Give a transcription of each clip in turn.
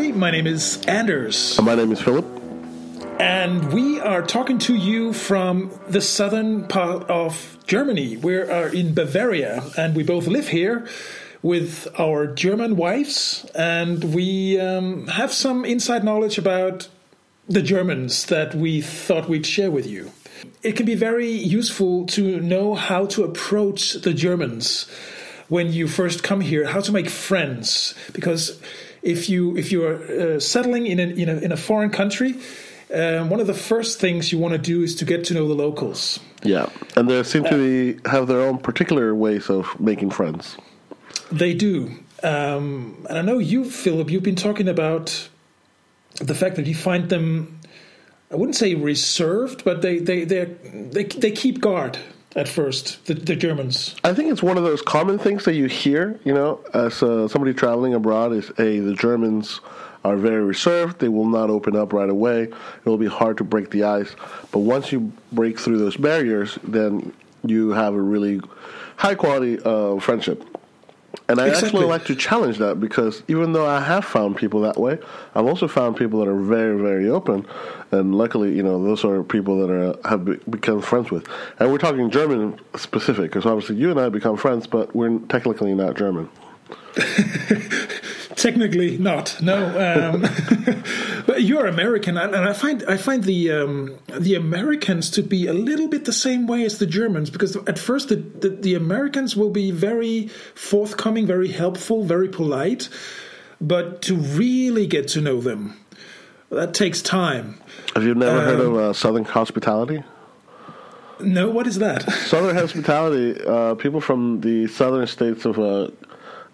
everybody. My name is Anders. And my name is Philip. And we are talking to you from the southern part of Germany. We are in Bavaria, and we both live here with our German wives, and we um, have some inside knowledge about the Germans that we thought we'd share with you. It can be very useful to know how to approach the Germans when you first come here, how to make friends, because if you if you are uh, settling in a, in a in a foreign country, um, one of the first things you want to do is to get to know the locals. Yeah, and they seem to be, have their own particular ways of making friends. They do, um, and I know you, Philip. You've been talking about the fact that you find them. I wouldn't say reserved, but they they they they, they keep guard at first, the, the, Germans. I think it's one of those common things that you hear, you know, as uh, somebody traveling abroad is, hey, the Germans are very reserved. They will not open up right away. It will be hard to break the ice. But once you break through those barriers, then you have a really high quality uh, friendship. And I exactly. actually like to challenge that because even though I have found people that way, I've also found people that are very, very open. And luckily, you know, those are people that are have be, become friends with. And we're talking German specific because obviously you and I become friends, but we're technically not German. Technically not. No, um, but you're American, and I find I find the um, the Americans to be a little bit the same way as the Germans because at first the, the, the Americans will be very forthcoming, very helpful, very polite, but to really get to know them, that takes time. Have you never um, heard of uh, Southern hospitality? No, what is that? Southern hospitality. Uh, people from the southern states of uh,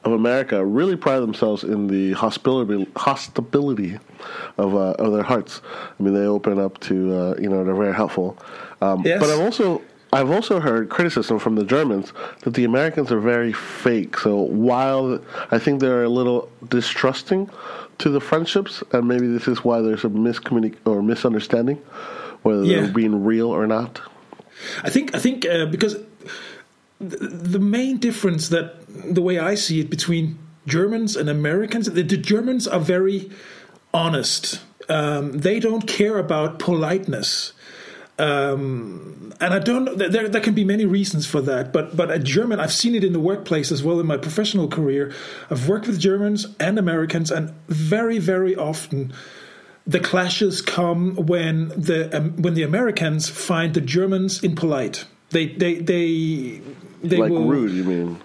of America really pride themselves in the hospitality, hospitality of uh, of their hearts. I mean, they open up to uh, you know they're very helpful. Um, yes. But I've also I've also heard criticism from the Germans that the Americans are very fake. So while I think they're a little distrusting to the friendships, and maybe this is why there's a miscommunic or misunderstanding whether yeah. they're being real or not. I think I think uh, because the main difference that the way I see it between Germans and Americans, the, the Germans are very honest. Um, they don't care about politeness. Um, and I don't. There, there can be many reasons for that, but but a German, I've seen it in the workplace as well in my professional career. I've worked with Germans and Americans, and very very often the clashes come when the um, when the Americans find the Germans impolite. They they they they like will, rude. You mean?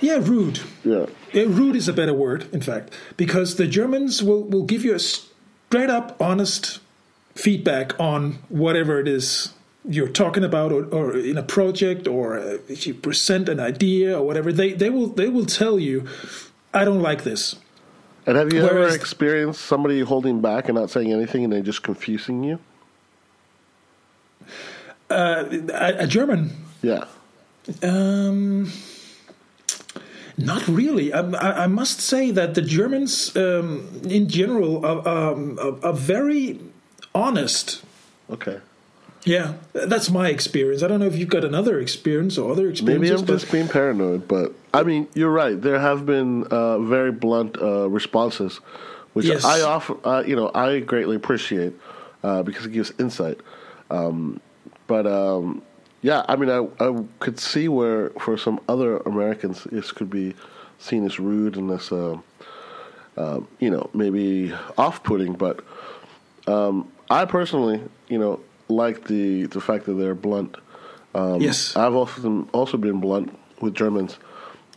Yeah, rude. Yeah. yeah. Rude is a better word, in fact, because the Germans will will give you a straight up, honest feedback on whatever it is you're talking about, or, or in a project, or uh, if you present an idea or whatever. They they will they will tell you, I don't like this. And have you Whereas, ever experienced somebody holding back and not saying anything, and then just confusing you? Uh, a, a German. Yeah. Um, not really. I, I, must say that the Germans, um, in general, are, um, are, are, very honest. Okay. Yeah, that's my experience. I don't know if you've got another experience or other experiences. Maybe I'm just being paranoid, but I mean, you're right. There have been uh, very blunt uh, responses, which yes. I offer. Uh, you know, I greatly appreciate uh, because it gives insight. Um, but um, yeah, I mean, I, I could see where for some other Americans this could be seen as rude and as, uh, uh, you know, maybe off-putting. But um, I personally, you know, like the the fact that they're blunt. Um, yes, I've often also been blunt with Germans,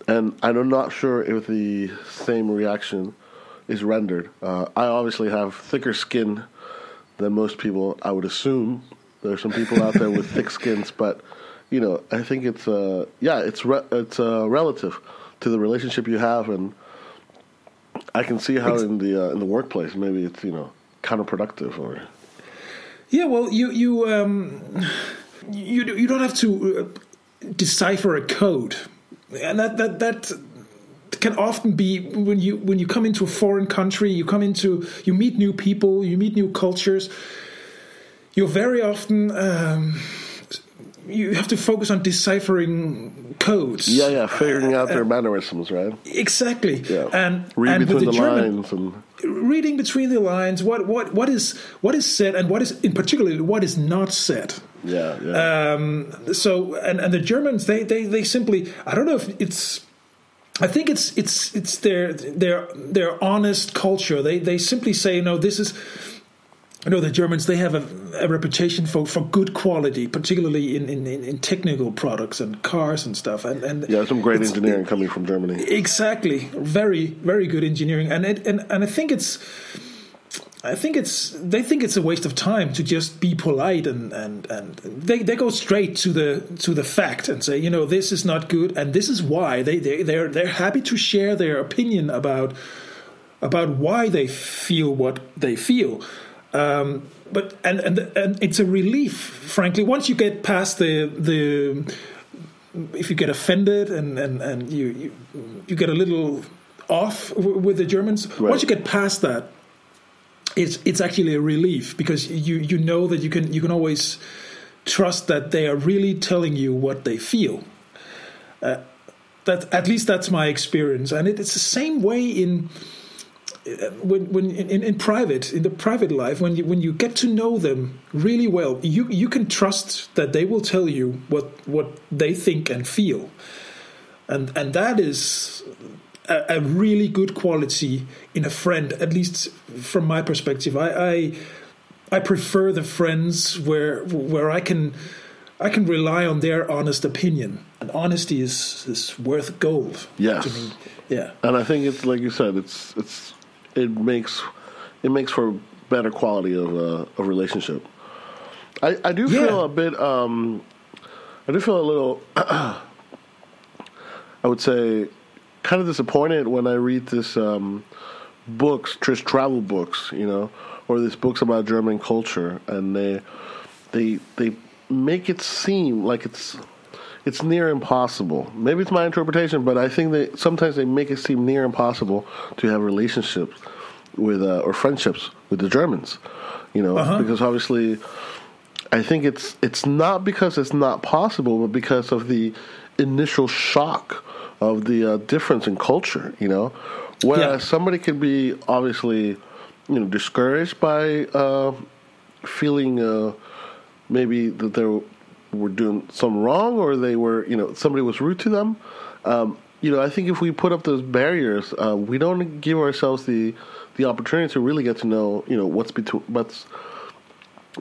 and I'm not sure if the same reaction is rendered. Uh, I obviously have thicker skin than most people, I would assume, there are some people out there with thick skins, but you know, I think it's uh, yeah, it's re- it's uh, relative to the relationship you have, and I can see how in the uh, in the workplace maybe it's you know counterproductive or. Yeah, well, you you um, you you don't have to uh, decipher a code, and that that that can often be when you when you come into a foreign country, you come into you meet new people, you meet new cultures you're very often um, you have to focus on deciphering codes. Yeah, yeah, figuring out their mannerisms, right? Exactly. Yeah, And read and between the, German, lines and reading between the lines, what what what is what is said and what is in particular what is not said. yeah, yeah. So and and the Germans they they they simply I don't know if it's. I think it's it's it's their their their honest culture. They they simply say no. This is I know the Germans they have a, a reputation for, for good quality, particularly in, in, in technical products and cars and stuff. And, and yeah, some great engineering coming from Germany. Exactly, very very good engineering, and it, and and I think it's. I think it's they think it's a waste of time to just be polite and, and, and they, they go straight to the to the fact and say you know this is not good and this is why they they they're they're happy to share their opinion about about why they feel what they feel um, but and, and and it's a relief frankly. Once you get past the the if you get offended and and and you you, you get a little off w- with the Germans Right. once you get past that it's it's actually a relief because you you know that you can you can always trust that they are really telling you what they feel. Uh, that at least that's my experience. And it, it's the same way in when when in, in, private in the private life when you when you get to know them really well you you can trust that they will tell you what what they think and feel. And and that is a, a really good quality in a friend at least from my perspective. I i, I prefer the friends where where i can i can rely on their honest opinion. And honesty is is worth gold Yes. to me. Yeah. And I think it's like you said, it's it's it makes it makes for better quality of uh, of relationship. I, I do feel Yeah. a bit um I do feel a little I would say kind of disappointed when I read this um books, just travel books, you know, or these books about German culture and they they they make it seem like it's it's near impossible. Maybe it's my interpretation, but I think that sometimes they make it seem near impossible to have relationships with uh, or friendships with the Germans. You know, Uh-huh. because obviously, I think it's it's not because it's not possible, but because of the initial shock of the uh, difference in culture. You know, whereas Yeah. somebody could be obviously, you know, discouraged by uh, feeling uh, maybe that they were doing some wrong or they were, you know, somebody was rude to them. Um, you know, I think if we put up those barriers, uh, we don't give ourselves the the opportunity to really get to know, you know, what's between what's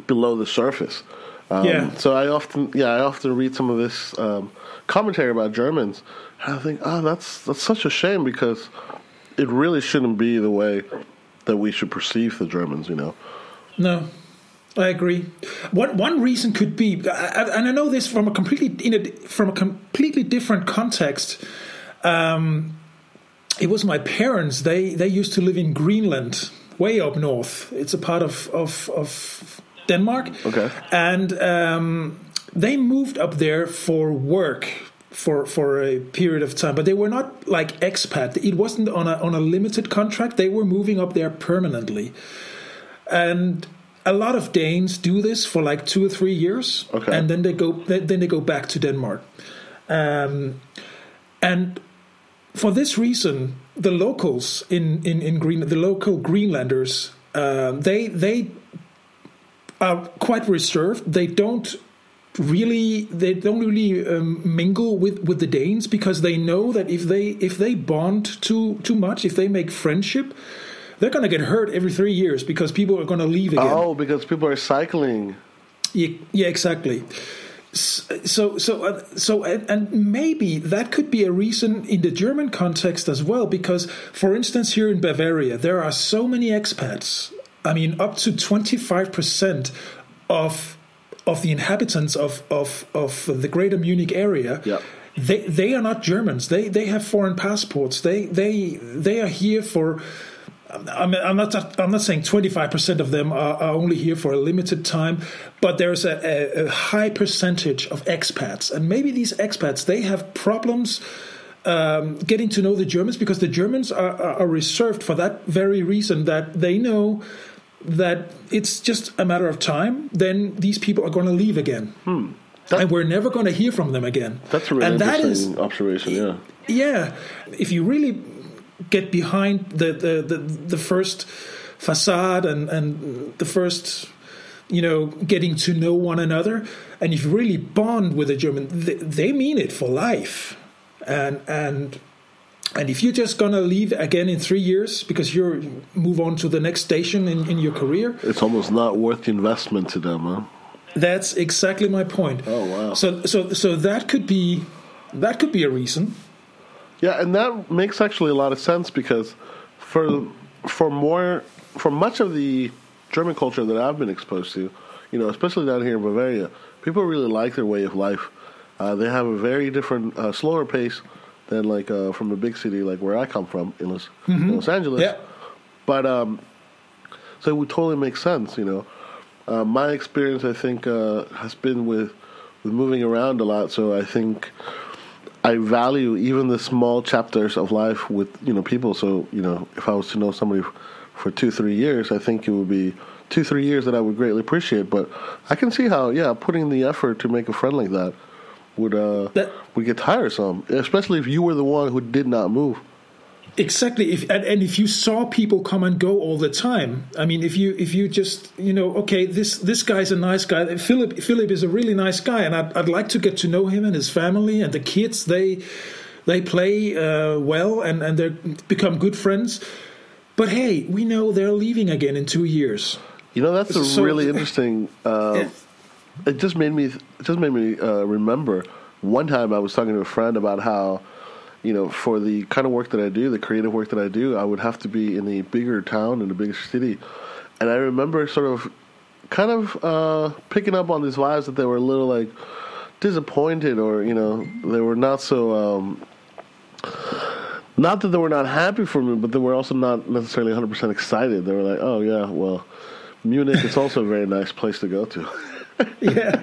below the surface. Um, Yeah. So I often, yeah, I often read some of this um, commentary about Germans, and I think, oh, that's that's such a shame because it really shouldn't be the way that we should perceive the Germans. You know. No, I agree. One one reason could be, I- I- and I know this from a completely in a, from a completely different context. Um, it was my parents. They they used to live in Greenland, way up north. It's a part of of, of Denmark. Okay. and um, they moved up there for work for for a period of time, but they were not like expat. It wasn't on a on a limited contract. They were moving up there permanently, and a lot of Danes do this for like two or three years, Okay. and then they go then they go back to Denmark, um, and for this reason, the locals in in in Green the local Greenlanders um, they they are quite reserved. They don't really they don't really um, mingle with with the Danes because they know that if they if they bond too too much, if they make friendship, they're going to get hurt every three years because people are going to leave again. Oh, because people are cycling. Yeah, yeah, exactly. So, so, uh, so, and, and maybe that could be a reason in the German context as well, because, for instance, here in Bavaria, there are so many expats. I mean, up to twenty five percent of of the inhabitants of of of the Greater Munich area. Yeah. They they are not Germans. They they have foreign passports. They they they are here for. I'm, I'm not. I'm not saying 25 percent of them are, are only here for a limited time, but there's a, a, a high percentage of expats, and maybe these expats they have problems um, getting to know the Germans because the Germans are, are, reserved for that very reason that they know that it's just a matter of time. Then these people are going to leave again. That, and we're never going to hear from them again. That's a really and interesting observation. Yeah, yeah. If you really get behind the the the, the first facade and and the first you know getting to know one another and if you really bond with a german they, they mean it for life and and and if you're just gonna leave again in three years because you're move on to the next station in, in your career, it's almost not worth the investment to them, huh? That's exactly my point. Oh wow! So so so that could be that could be a reason. Yeah, and that makes actually a lot of sense because for for more for much of the German culture that I've been exposed to, you know, especially down here in Bavaria, people really like their way of life. Uh, they have a very different, uh, slower pace than like uh, from a big city like where I come from in Los, mm-hmm. Los Angeles. Yeah. But um, so it would totally make sense, you know. Uh, my experience, I think, uh, has been with with moving around a lot. So I think I value even the small chapters of life with you know people. So you know, if I was to know somebody for two, three years, I think it would be two, three years that I would greatly appreciate. But I can see how, yeah, putting the effort to make a friend like that would uh, that, would get tiresome, especially if you were the one who did not move. Exactly. If and, and, if you saw people come and go all the time, I mean, if you if you just you know, okay, this this guy's a nice guy. Philip Philip is a really nice guy, and I'd, I'd like to get to know him and his family and the kids. They they play uh, well and and they become good friends. But hey, we know they're leaving again in two years. You know, that's a so, really interesting. Uh, yeah it just made me it just made me uh, remember one time I was talking to a friend about how you know for the kind of work that I do, the creative work that I do, I would have to be in a bigger town in a bigger city, and I remember sort of kind of uh, picking up on these vibes that they were a little like disappointed or you know they were not so. Um, not that they were not happy for me, but they were also not necessarily 100% excited. They were like, "Oh yeah, well, Munich is also a very nice place to go to." yeah.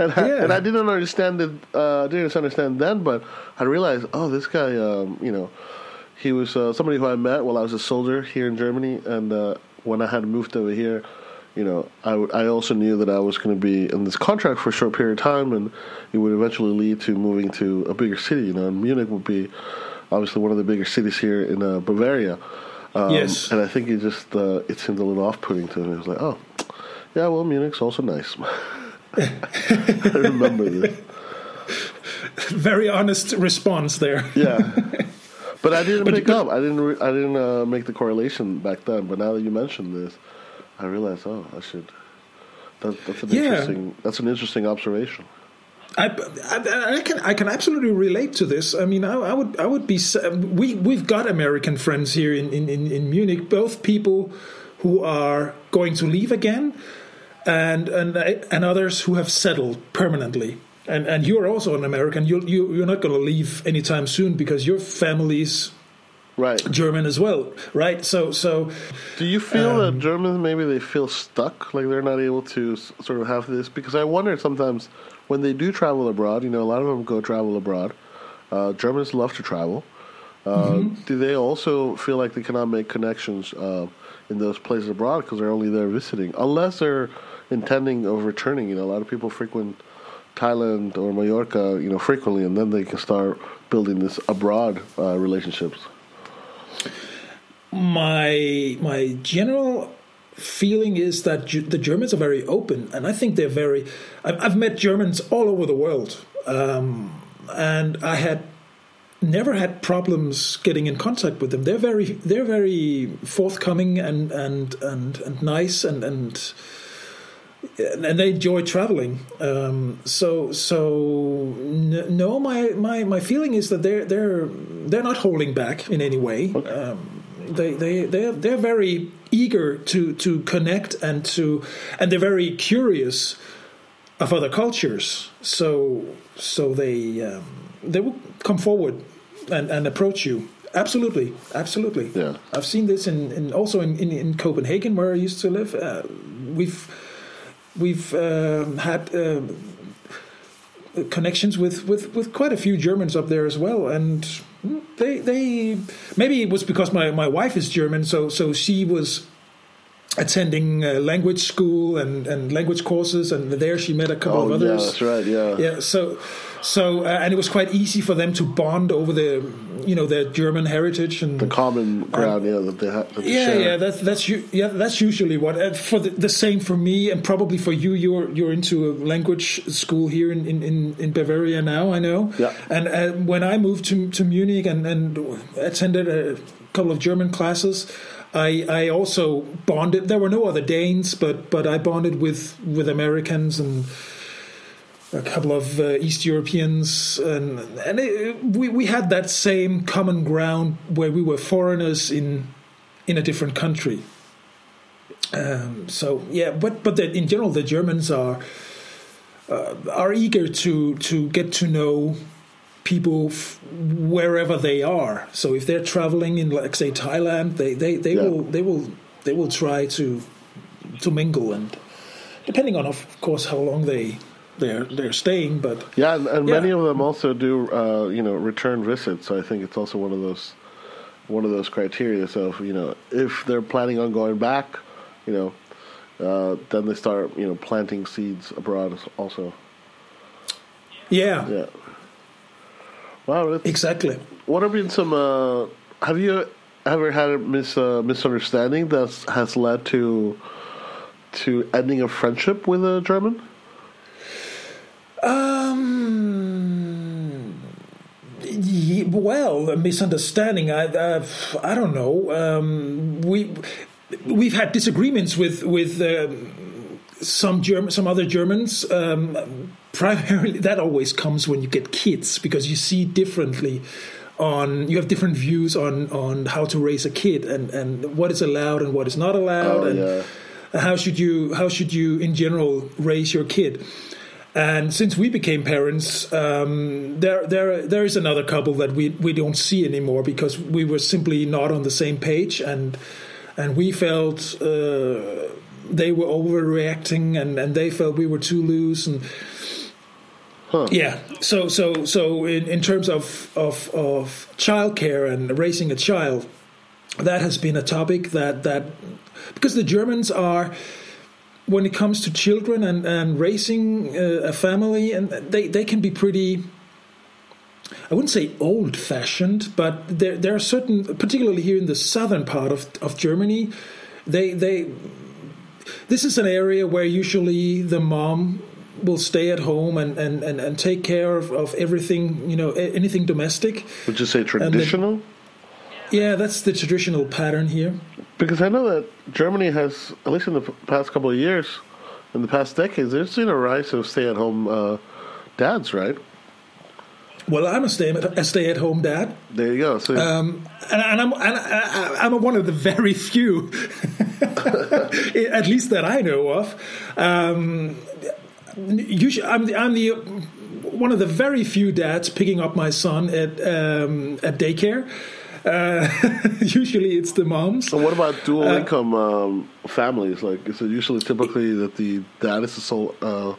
And I, yeah. and I didn't understand it. Uh, didn't understand then, but I realized, oh, this guy, um, you know, he was uh, somebody who I met while I was a soldier here in Germany, and uh, when I had moved over here, you know, I, w- I also knew that I was going to be in this contract for a short period of time, and it would eventually lead to moving to a bigger city. You know, and Munich would be obviously one of the bigger cities here in uh, Bavaria. Um, yes, and I think it just uh, it seemed a little off-putting to me. I was like, oh, yeah, well, Munich's also nice. I remember this. Very honest response there. yeah, but I didn't but, pick up. I didn't. Re- I didn't uh, make the correlation back then. But now that you mentioned this, I realize. Oh, I should. That, that's an yeah. interesting. That's an interesting observation. I, I, I, can I can absolutely relate to this. I mean, I, I, would I would be we we've got American friends here in, in, in Munich, both people who are going to leave again, and and and others who have settled permanently. And and you're also an American. You you you're not going to leave anytime soon because your family's right German as well, right? So so. Do you feel um, that Germans maybe they feel stuck, like they're not able to sort of have this? Because I wonder sometimes when they do travel abroad. You know, a lot of them go travel abroad. Uh, Germans love to travel. Uh, mm-hmm. Do they also feel like they cannot make connections uh, in those places abroad because they're only there visiting, unless they're intending of returning. You know, a lot of people frequent Thailand or Mallorca, you know, frequently, and then they can start building this abroad uh, relationships. My my general feeling is that the Germans are very open, and I think they're very. I've met Germans all over the world, um, and I had never had problems getting in contact with them. They're very they're very forthcoming and and and, and nice and and and they enjoy traveling. Um, so so no, my, my my feeling is that they're they're they're not holding back in any way. Okay. Um, they they they're, they're very eager to to connect and to and they're very curious of other cultures. So so they um, they will come forward and, and approach you. Absolutely, absolutely. Yeah, I've seen this in, in also in, in, in Copenhagen where I used to live. Uh, we've we've uh, had uh, connections with, with, with quite a few Germans up there as well, and they they maybe it was because my, my wife is German, so so she was attending uh, language school and, and language courses, and there she met a couple Oh, of yeah, others. that's right. Yeah. Yeah, so so uh, and it was quite easy for them to bond over the you know their German heritage and The common ground, yeah, that they have. That they yeah, share. yeah, that's that's yeah, that's usually what. Uh, for the, the same for me, and probably for you. You're you're into a language school here in, in, in, in Bavaria now. I know. Yeah. And uh, when I moved to to Munich and, and attended a couple of German classes, I I also bonded. There were no other Danes, but but I bonded with with Americans and a couple of uh, East Europeans, and and it, we we had that same common ground where we were foreigners in in a different country. Um, so yeah, but but the, in general, the Germans are uh, are eager to to get to know people f- wherever they are. So if they're traveling in, like say Thailand, they they, they Yeah. will they will they will try to to mingle and depending on of course how long they they're they're staying, but Yeah, and, and Yeah. many of them also do, uh, you know, return visits. So I think it's also one of those, one of those criteria. So if, you know, if they're planning on going back, you know, uh, then they start, you know, planting seeds abroad also. yeah, Yeah. Wow. Exactly. what have been some? Uh, have you ever had a mis, uh, misunderstanding that has led to to ending a friendship with a German? Um. ye- Well, a misunderstanding. I, I, I don't know. Um, we we've had disagreements with with um, some German, some other Germans. Um, primarily, that always comes when you get kids because you see differently on. You have different views on on how to raise a kid and and what is allowed and what is not allowed Oh, and yeah. how should you how should you in general raise your kid and since we became parents um, there there there is another couple that we we don't see anymore because we were simply not on the same page and and we felt uh, they were overreacting and and they felt we were too loose and Huh. yeah. So so so in, in terms of of of childcare and raising a child, that has been a topic that that because the Germans are when it comes to children and and raising uh, a family and they they can be pretty I wouldn't say old fashioned, but there there are certain particularly here in the southern part of of Germany, they they this is an area where usually the mom will stay at home and, and, and, and take care of, of everything, you know, anything domestic. Would you say then- traditional? Yeah, that's the traditional pattern here. Because I know that Germany has, at least in the past couple of years, in the past decades, there's been a rise of stay-at-home uh, dads, right? Well, I'm a stay a stay at home dad, There you go. So um, and, and I'm and I, I'm one of the very few, at least that I know of. Um, usually, I'm the, I'm the one of the very few dads picking up my son at um, at daycare. Uh, usually, it's the moms. so what about dual uh, income um, families? Like, is it usually typically that the dad is the sole uh,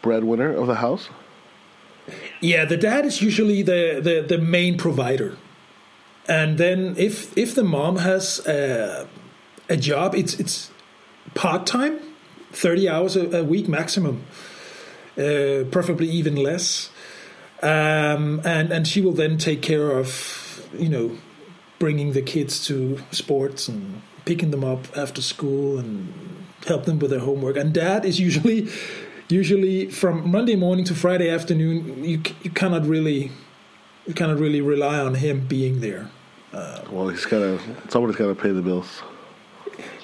breadwinner of the house? Yeah, the dad is usually the, the, the main provider, and then if if the mom has a, a job, it's it's part time, thirty hours a, a week maximum, uh, preferably even less, um, and and she will then take care of you know bringing the kids to sports and picking them up after school and help them with their homework. And dad is usually usually from Monday morning to Friday afternoon. You you cannot really you cannot really rely on him being there. Well, he's got to. Somebody's got to pay the bills.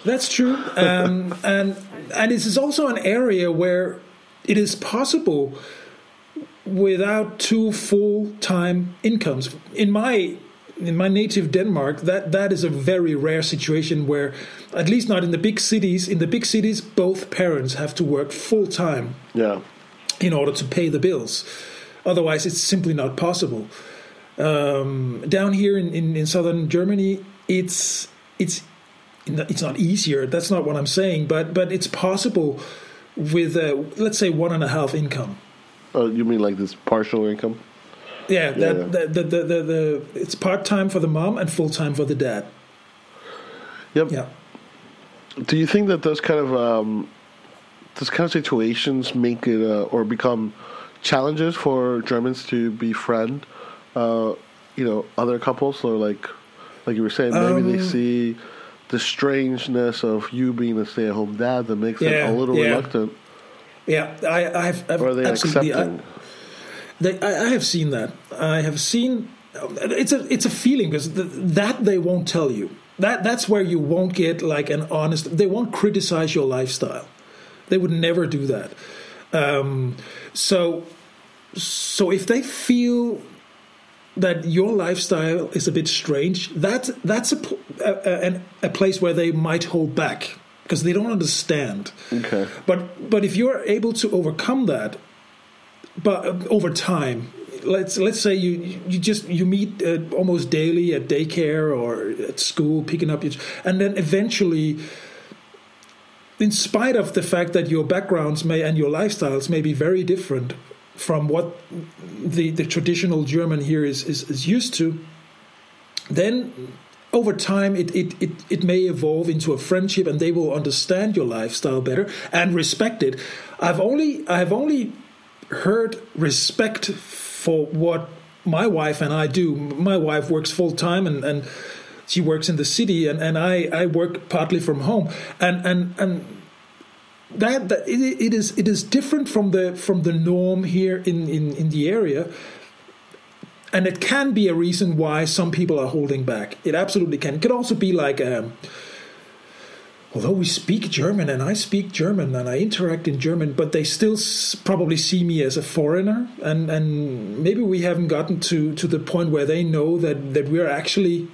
That's true, um, and and this is also an area where it is possible without two full time incomes. In my in my native Denmark, that that is a very rare situation where, at least not in the big cities. In the big cities, both parents have to work full time Yeah. in order to pay the bills. Otherwise, it's simply not possible. Um, down here in, in, in southern Germany, it's it's it's not easier. That's not what I'm saying, but but it's possible with uh, let's say one and a half income. Oh, you mean like this partial income? Yeah, that, Yeah. The, the, the, the, the it's part time for the mom and full time for the dad. Yep. Yeah, do you think that those kind of um, those kind of situations make it uh, or become challenges for Germans to befriend, uh, you know, other couples or like, like you were saying, maybe Um, they see the strangeness of you being a stay-at-home dad that makes Yeah, them a little yeah. reluctant, Yeah, I, I've, I've or are they absolutely. I, accepting? They, I, I have seen that. I have seen. It's a it's a feeling because th- that they won't tell you. That that's where you won't get like an honest. They won't criticize your lifestyle. They would never do that. Um, so so if they feel that your lifestyle is a bit strange, that that's a a, a, a place where they might hold back because they don't understand. Okay. But but if you're able to overcome that, but uh, over time, let's let's say you you just you meet uh, almost daily at daycare or at school, picking up your, and then eventually. In spite of the fact that your backgrounds may and your lifestyles may be very different from what the, the traditional German here is, is, is used to, then over time it, it, it, it may evolve into a friendship and they will understand your lifestyle better and respect it. I've only I've only heard respect for what my wife and I do. My wife works full time and, and she works in the city and, and I, I work partly from home. And and, and that, that it, it is it is different from the from the norm here in, in, in the area and it can be a reason why some people are holding back. It absolutely can. It could also be like, um, although we speak German and I speak German and I interact in German, but they still s- probably see me as a foreigner, and and maybe we haven't gotten to to the point where they know that that we're actually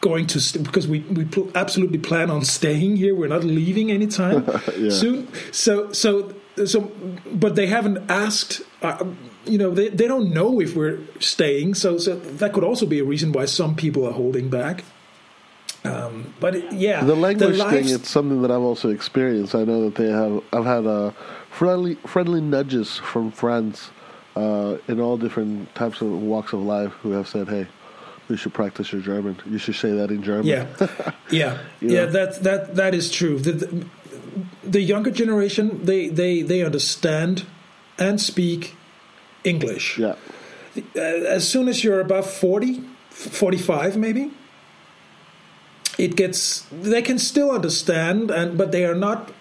going to st- because we we pl- absolutely plan on staying here. We're not leaving anytime Yeah. soon. So so so, but they haven't asked. Uh, you know, they, they don't know if we're staying. So so that could also be a reason why some people are holding back. Um, but it, yeah, The language thing it's something that I've also experienced. I know that they have. I've had uh, friendly friendly nudges from friends uh, in all different types of walks of life who have said, "Hey, you should practice your German. You should say that in German." Yeah, yeah, You yeah. That that that is true. The, the, the younger generation, they they they understand and speak English. yeah, Uh, as soon as you're above 40, 45 maybe, it gets they can still understand and but they are not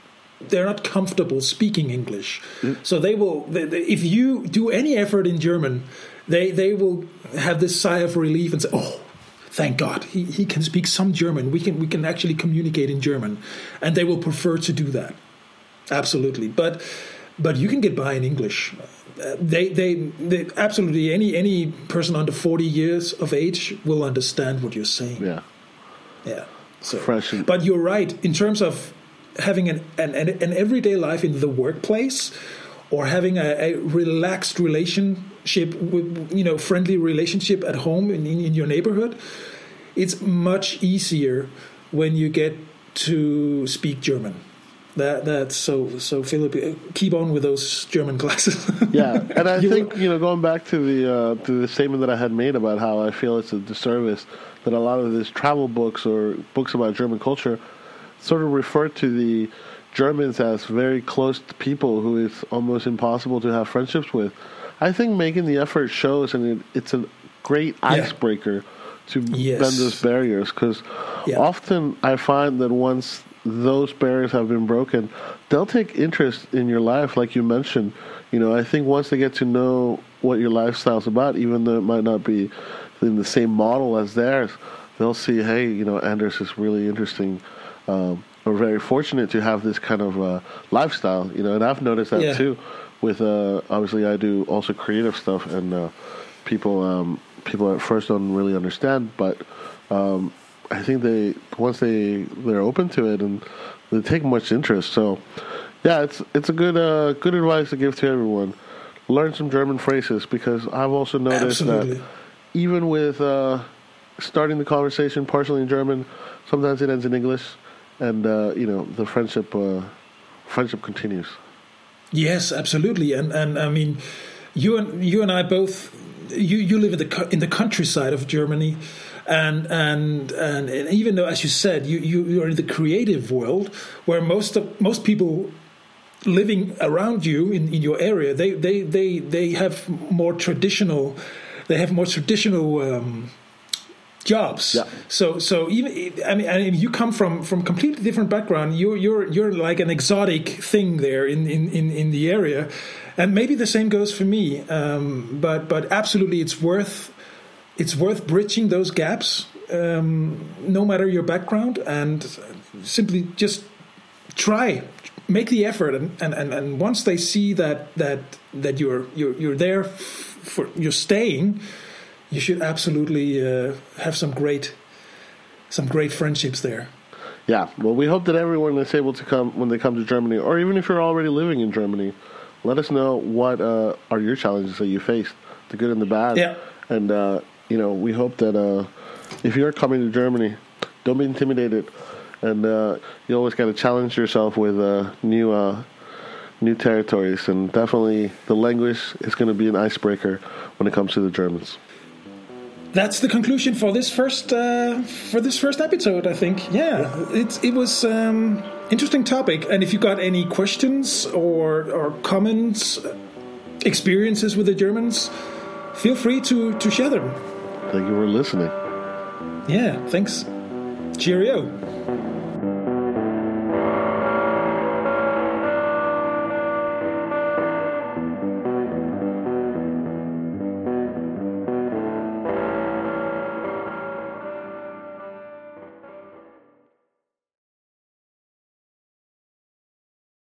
they're not comfortable speaking English. So they will they, they- if you do any effort in German, they they will have this sigh of relief and say, "Oh, thank God, he, he can speak some German. We can we can actually communicate in German." And they will prefer to do that. Absolutely. But but you can get by in English. Uh, they, they they absolutely any any person under 40 years of age will understand what you're saying. yeah. Yeah. So, Fresh and- but you're right in terms of having an, an, an, everyday life in the workplace or having a, a relaxed relationship with, you know, friendly relationship at home in, in, in your neighborhood. It's much easier when you get to speak German. That that's so so Philip uh, keep on with those German classes. Yeah, and I You think you know, going back to the uh, to the statement that I had made about how I feel it's a disservice that a lot of these travel books or books about German culture sort of refer to the Germans as very close to people who it's almost impossible to have friendships with. I think making the effort shows, and it, it's a great Yeah. icebreaker to Yes. bend those barriers because Yeah. often I find that once those barriers have been broken, they'll take interest in your life, like you mentioned. You know, I think once they get to know what your lifestyle's about, even though it might not be in the same model as theirs, they'll see, hey, you know, Anders is really interesting. Um, we're very fortunate to have this kind of uh, lifestyle, you know, and I've noticed that Yeah. too. With uh, obviously, I do also creative stuff, and uh, people um, people at first don't really understand, but um, I think they once they they're open to it and they take much interest. So yeah, it's it's a good uh, good advice to give to everyone. Learn some German phrases because I've also noticed Absolutely. that even with uh, starting the conversation partially in German, sometimes it ends in English, and uh, you know the friendship uh, friendship continues. Yes, absolutely, and and I mean, you and you and I both. You you live in the in the countryside of Germany, and and and, and even though, as you said, you, you you are in the creative world where most of most people living around you in, in your area they, they they they have more traditional they have more traditional um, jobs. Yeah. So so even I mean, I mean you come from from completely different background. You're you're you're like an exotic thing there in in in, in the area, and maybe the same goes for me. Um, but but absolutely, it's worth it's worth bridging those gaps, um, no matter your background, and simply just try make the effort and, and, and, and once they see that that that you're you're you're there for you're staying you should absolutely uh, have some great some great friendships there Yeah, well, we hope that everyone is able to come when they come to Germany, or even if you're already living in Germany, let us know what uh, are your challenges that you faced, the good and the bad. Yeah. And uh, you know, we hope that uh, if you're coming to Germany, don't be intimidated, and uh, you always got to challenge yourself with uh, new uh, new territories, and definitely the language is going to be an icebreaker when it comes to the Germans. that's the conclusion for this first uh, for this first episode. I think, yeah, it's it was um, interesting topic. And if you got any questions or or comments, experiences with the Germans, feel free to to share them. Thank you for listening. Yeah, thanks. Cheerio.